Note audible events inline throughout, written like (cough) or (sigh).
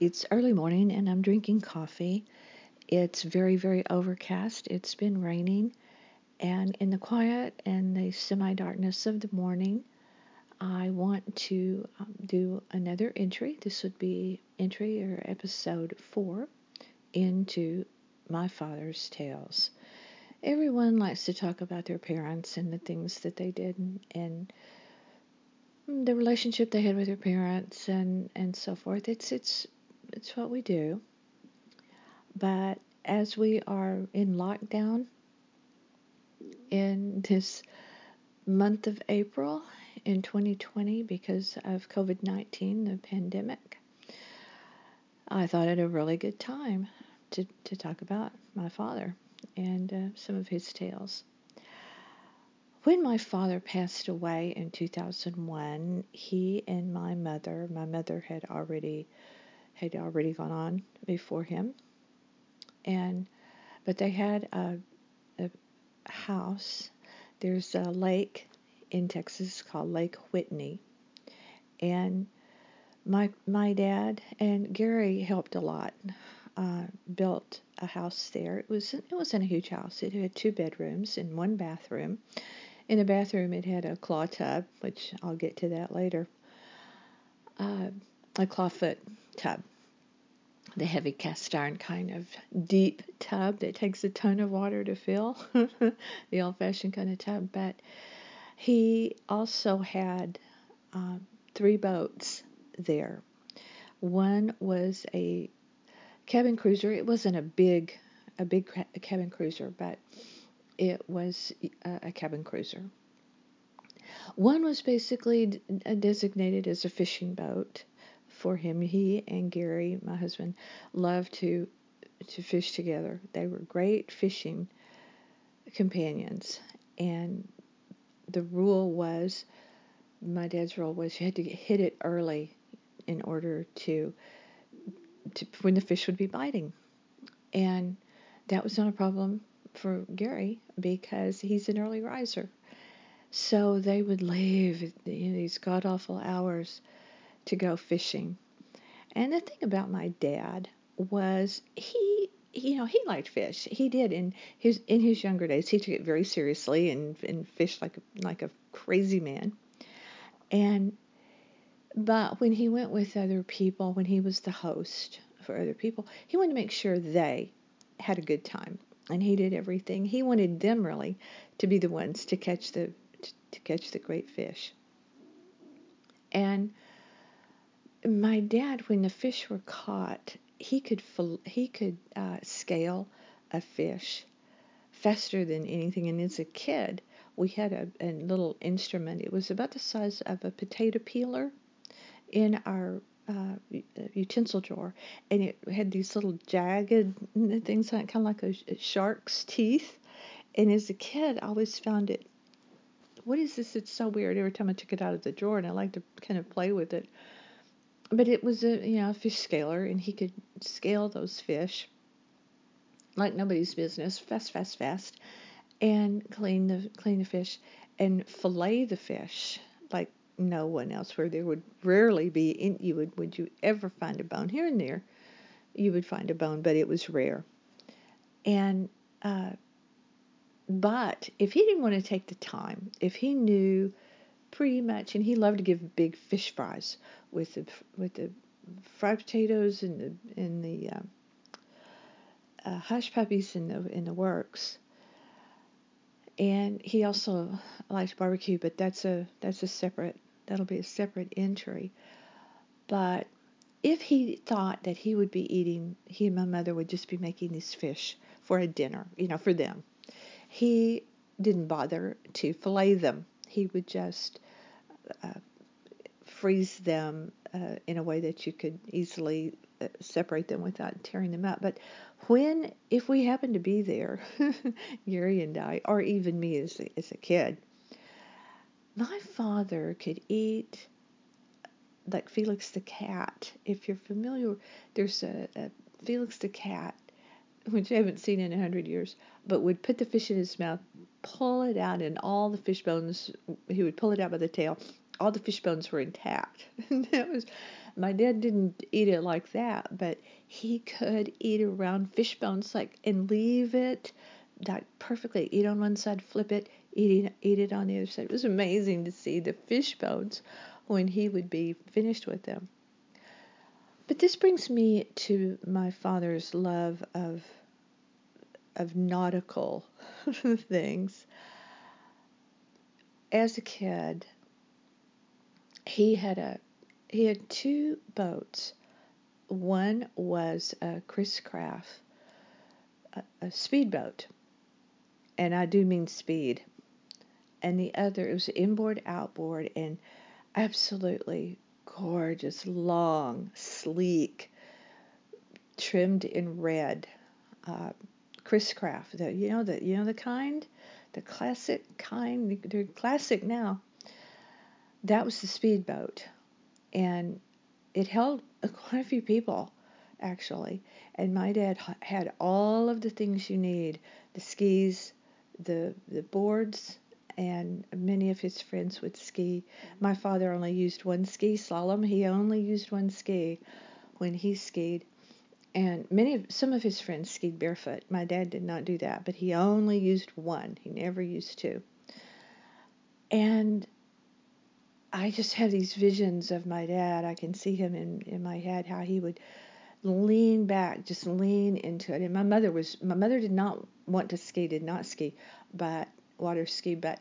It's early morning and I'm drinking coffee. It's very, very overcast. It's been raining. And in the quiet and the semi darkness of the morning, I want to um, do another entry. This would be entry or episode four into my father's tales. Everyone likes to talk about their parents and the things that they did and, and the relationship they had with their parents and, and so forth. It's it's it's what we do. But as we are in lockdown in this month of April in 2020 because of COVID 19, the pandemic, I thought it a really good time to, to talk about my father and uh, some of his tales. When my father passed away in 2001, he and my mother, my mother had already had already gone on before him, and but they had a, a house. There's a lake in Texas called Lake Whitney, and my my dad and Gary helped a lot. Uh, built a house there. It was it wasn't a huge house. It had two bedrooms and one bathroom. In the bathroom, it had a claw tub, which I'll get to that later. Uh, a clawfoot tub, the heavy cast iron kind of deep tub that takes a ton of water to fill, (laughs) the old fashioned kind of tub. But he also had um, three boats there. One was a cabin cruiser. It wasn't a big, a big cabin cruiser, but it was a, a cabin cruiser. One was basically designated as a fishing boat for him. He and Gary, my husband, loved to to fish together. They were great fishing companions, and the rule was my dad's rule was you had to hit it early in order to, to when the fish would be biting, and that was not a problem for Gary because he's an early riser. So they would leave you know, these god awful hours to go fishing. And the thing about my dad was he you know he liked fish. He did in his in his younger days. He took it very seriously and and fished like like a crazy man. And but when he went with other people when he was the host for other people he wanted to make sure they had a good time. And he did everything. He wanted them really to be the ones to catch the to, to catch the great fish. And my dad, when the fish were caught, he could he could uh, scale a fish faster than anything. And as a kid, we had a, a little instrument. It was about the size of a potato peeler in our uh, utensil drawer, and it had these little jagged things, kind of like a, a shark's teeth. And as a kid, I always found it. What is this? It's so weird. Every time I took it out of the drawer, and I like to kind of play with it but it was a you know a fish scaler, and he could scale those fish like nobody's business, fast, fast, fast, and clean the clean the fish and fillet the fish like no one else. Where there would rarely be in you would would you ever find a bone here and there, you would find a bone, but it was rare. And uh, but if he didn't want to take the time, if he knew pretty much, and he loved to give big fish fries with the with the fried potatoes and the and the um, uh, hush puppies in the in the works. And he also likes barbecue, but that's a that's a separate that'll be a separate entry. But if he thought that he would be eating, he and my mother would just be making these fish for a dinner, you know, for them. He didn't bother to fillet them. He would just uh, freeze them uh, in a way that you could easily uh, separate them without tearing them up. But when, if we happen to be there, (laughs) Gary and I, or even me as a, as a kid, my father could eat like Felix the cat. If you're familiar, there's a, a Felix the cat, which I haven't seen in a hundred years, but would put the fish in his mouth, pull it out, and all the fish bones, he would pull it out by the tail, all the fish bones were intact. (laughs) and that was my dad didn't eat it like that, but he could eat around fish bones like and leave it that perfectly. Eat on one side, flip it, eat it, eat it on the other side. It was amazing to see the fish bones when he would be finished with them. But this brings me to my father's love of of nautical (laughs) things. As a kid, he had a he had two boats. One was a Chris Craft, a, a speedboat, and I do mean speed. And the other, it was inboard, outboard, and absolutely gorgeous, long, sleek, trimmed in red. Uh, Chris Craft, the, you know the you know the kind, the classic kind. They're classic now. That was the speedboat, and it held quite a few people actually. And my dad had all of the things you need: the skis, the the boards, and many of his friends would ski. Mm-hmm. My father only used one ski slalom. He only used one ski when he skied. And many of some of his friends skied barefoot. My dad did not do that, but he only used one. He never used two. And I just have these visions of my dad. I can see him in, in my head how he would lean back, just lean into it. And my mother was my mother did not want to ski, did not ski, but water ski, but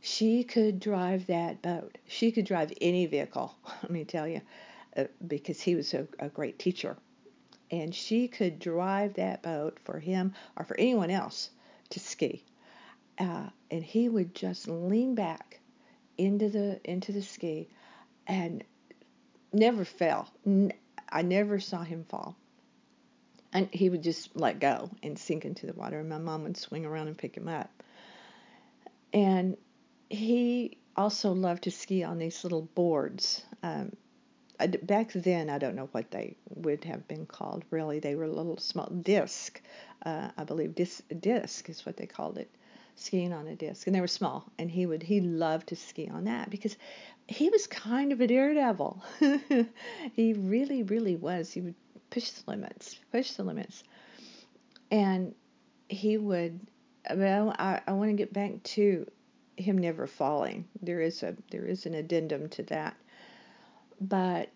she could drive that boat. She could drive any vehicle, (laughs) let me tell you, uh, because he was a, a great teacher. And she could drive that boat for him or for anyone else to ski. Uh, and he would just lean back into the into the ski and never fell. I never saw him fall. And he would just let go and sink into the water, and my mom would swing around and pick him up. And he also loved to ski on these little boards. Um, back then, I don't know what they would have been called. Really, they were little small disc. Uh, I believe disc, disc is what they called it, skiing on a disc, and they were small. And he would he loved to ski on that because he was kind of a daredevil. (laughs) he really, really was. He would push the limits, push the limits, and he would well, I, I want to get back to him never falling. There is a there is an addendum to that. But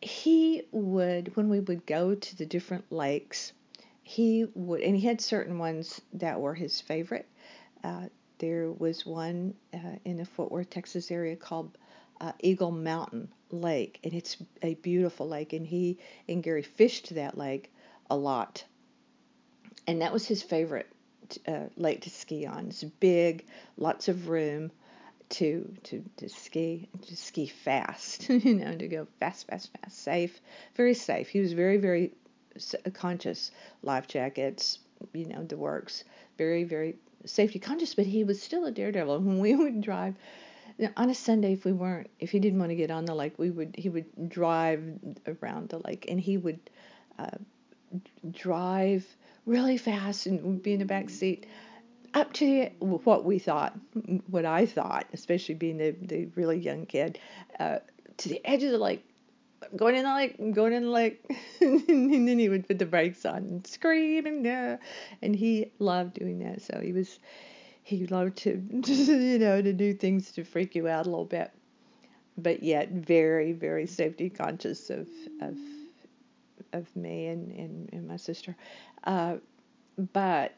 he would when we would go to the different lakes, he would and he had certain ones that were his favorite. Uh, there was one uh, in the Fort Worth, Texas area called uh, Eagle Mountain Lake, and it's a beautiful lake. And he and Gary fished that lake a lot, and that was his favorite uh, lake to ski on. It's big, lots of room to to to ski, to ski fast, (laughs) you know, to go fast, fast, fast, safe, very safe. He was very, very conscious. Life jackets, you know, the works, very, very safety conscious. But he was still a daredevil. (laughs) When we would drive. On a Sunday, if we weren't, if he didn't want to get on the lake, we would. He would drive around the lake, and he would uh, drive really fast and be in the back seat up to what we thought, what I thought, especially being the, the really young kid, uh, to the edge of the lake, going in the lake, going in the lake, (laughs) and then he would put the brakes on and scream and and he loved doing that. So he was, he loved to, (laughs) you know, to do things to freak you out a little bit, but yet very, very safety conscious of of of me and and, and my sister. Uh, but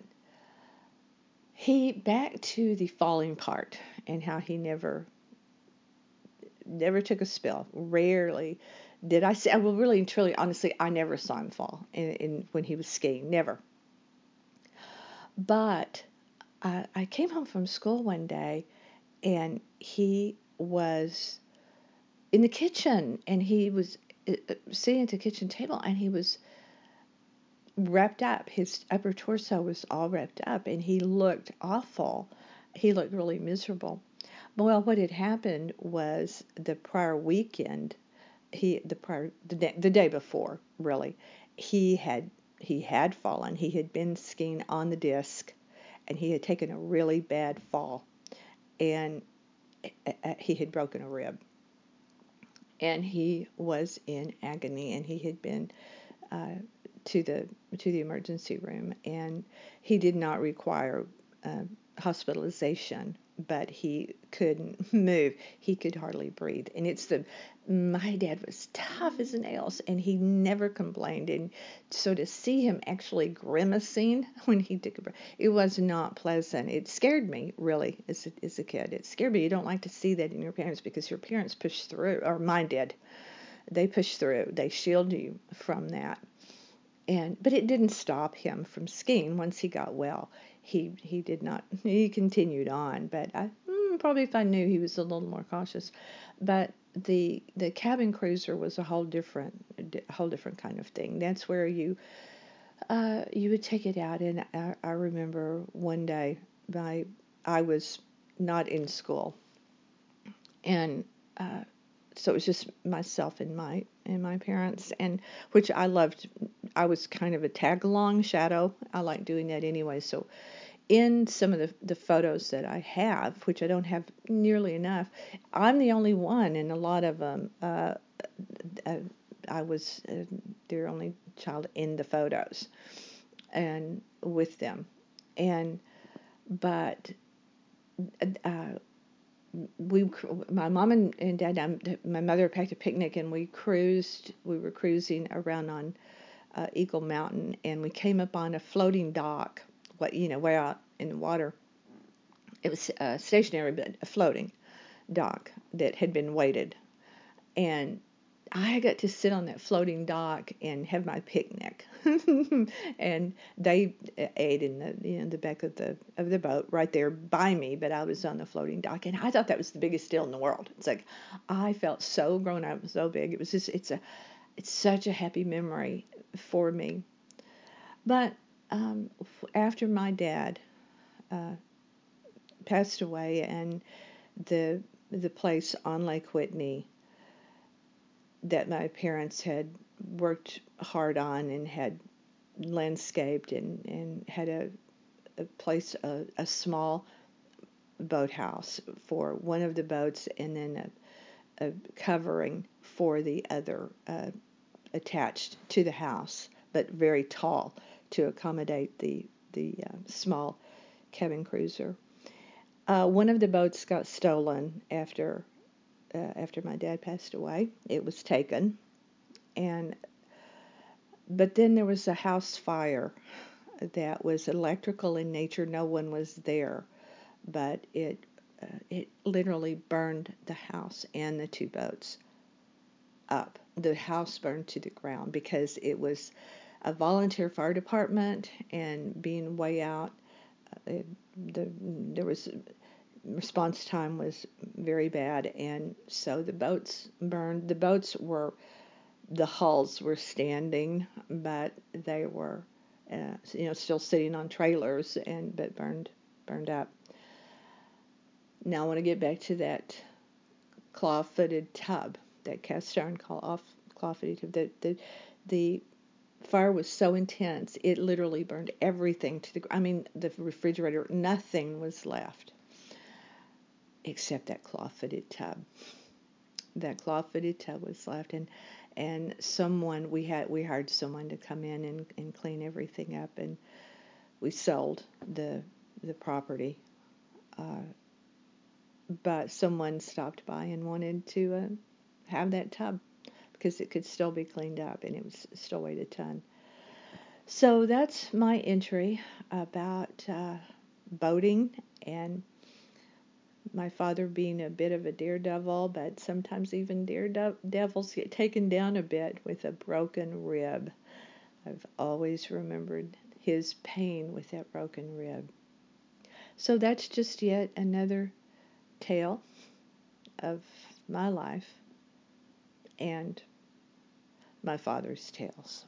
he back to the falling part and how he never never took a spill. Rarely did I see. Well, really and truly, honestly, I never saw him fall in, in when he was skiing. Never. But I, I came home from school one day, and he was in the kitchen, and he was sitting at the kitchen table, and he was wrapped up. His upper torso was all wrapped up, and he looked awful. He looked really miserable. Well, what had happened was the prior weekend, he the prior the day, the day before, really, he had he had fallen. He had been skiing on the disc, and he had taken a really bad fall, and uh, uh, he had broken a rib. And he was in agony, and he had been uh, to the to the emergency room, and he did not require uh, hospitalization, but he couldn't (laughs) move. He could hardly breathe, and it's the my dad was tough as nails, and he never complained. And so to see him actually grimacing (laughs) when he took a breath, it was not pleasant. It scared me really as a, as a kid. It scared me. You don't like to see that in your parents because your parents push through, or mine did. They push through. They shield you from that and but it didn't stop him from skiing once he got well he he did not he continued on but i mm, probably if i knew he was a little more cautious. But the the cabin cruiser was a whole different a whole different kind of thing. That's where you uh you would take it out. And i, I remember one day my i was not in school. And uh so it was just myself and my and my parents and which I loved. I was kind of a tag along shadow. I like doing that anyway. So in some of the, the photos that I have which I don't have nearly enough I'm the only one in a lot of them uh, uh, I was uh, their only child in the photos and with them. And but uh, we my mom and, and dad um, my mother packed a picnic and we cruised we were cruising around on uh, Eagle Mountain and we came up on a floating dock what you know way out in the water it was uh, stationary but a floating dock that had been weighted and I got to sit on that floating dock and have my picnic, (laughs) and they ate in the you know the back of the of the boat right there by me. But I was on the floating dock, and I thought that was the biggest deal in the world. It's like I felt so grown up, so big. It was just it's a it's such a happy memory for me. But um, after my dad uh, passed away, and the the place on Lake Whitney that my parents had worked hard on and had landscaped and, and had a, a place, a, a small boathouse for one of the boats and then a, a covering for the other uh, attached to the house, but very tall to accommodate the, the uh, small cabin cruiser. Uh, one of the boats got stolen after uh, after my dad passed away. It was taken, and but then there was a house fire that was electrical in nature. No one was there, but it uh, it literally burned the house and the two boats up. The house burned to the ground because it was a volunteer fire department and being way out. Uh, the, there was response time was very bad, and so the boats burned. The boats were, the hulls were standing, but they were, uh, you know, still sitting on trailers and but burned, burned up. Now I want to get back to that claw-footed tub, that cast iron claw, claw-footed tub. The, the, the fire was so intense, it literally burned everything to the. I mean, the refrigerator, nothing was left except that claw-footed tub. That claw-footed tub was left, and and someone we had we hired someone to come in and, and clean everything up, and we sold the the property. Uh, but someone stopped by and wanted to uh, have that tub because it could still be cleaned up and it was still weighed a ton. So that's my entry about uh, boating and my father being a bit of a daredevil, but sometimes even daredevils get taken down a bit with a broken rib. I've always remembered his pain with that broken rib. So that's just yet another tale of my life and my father's tales.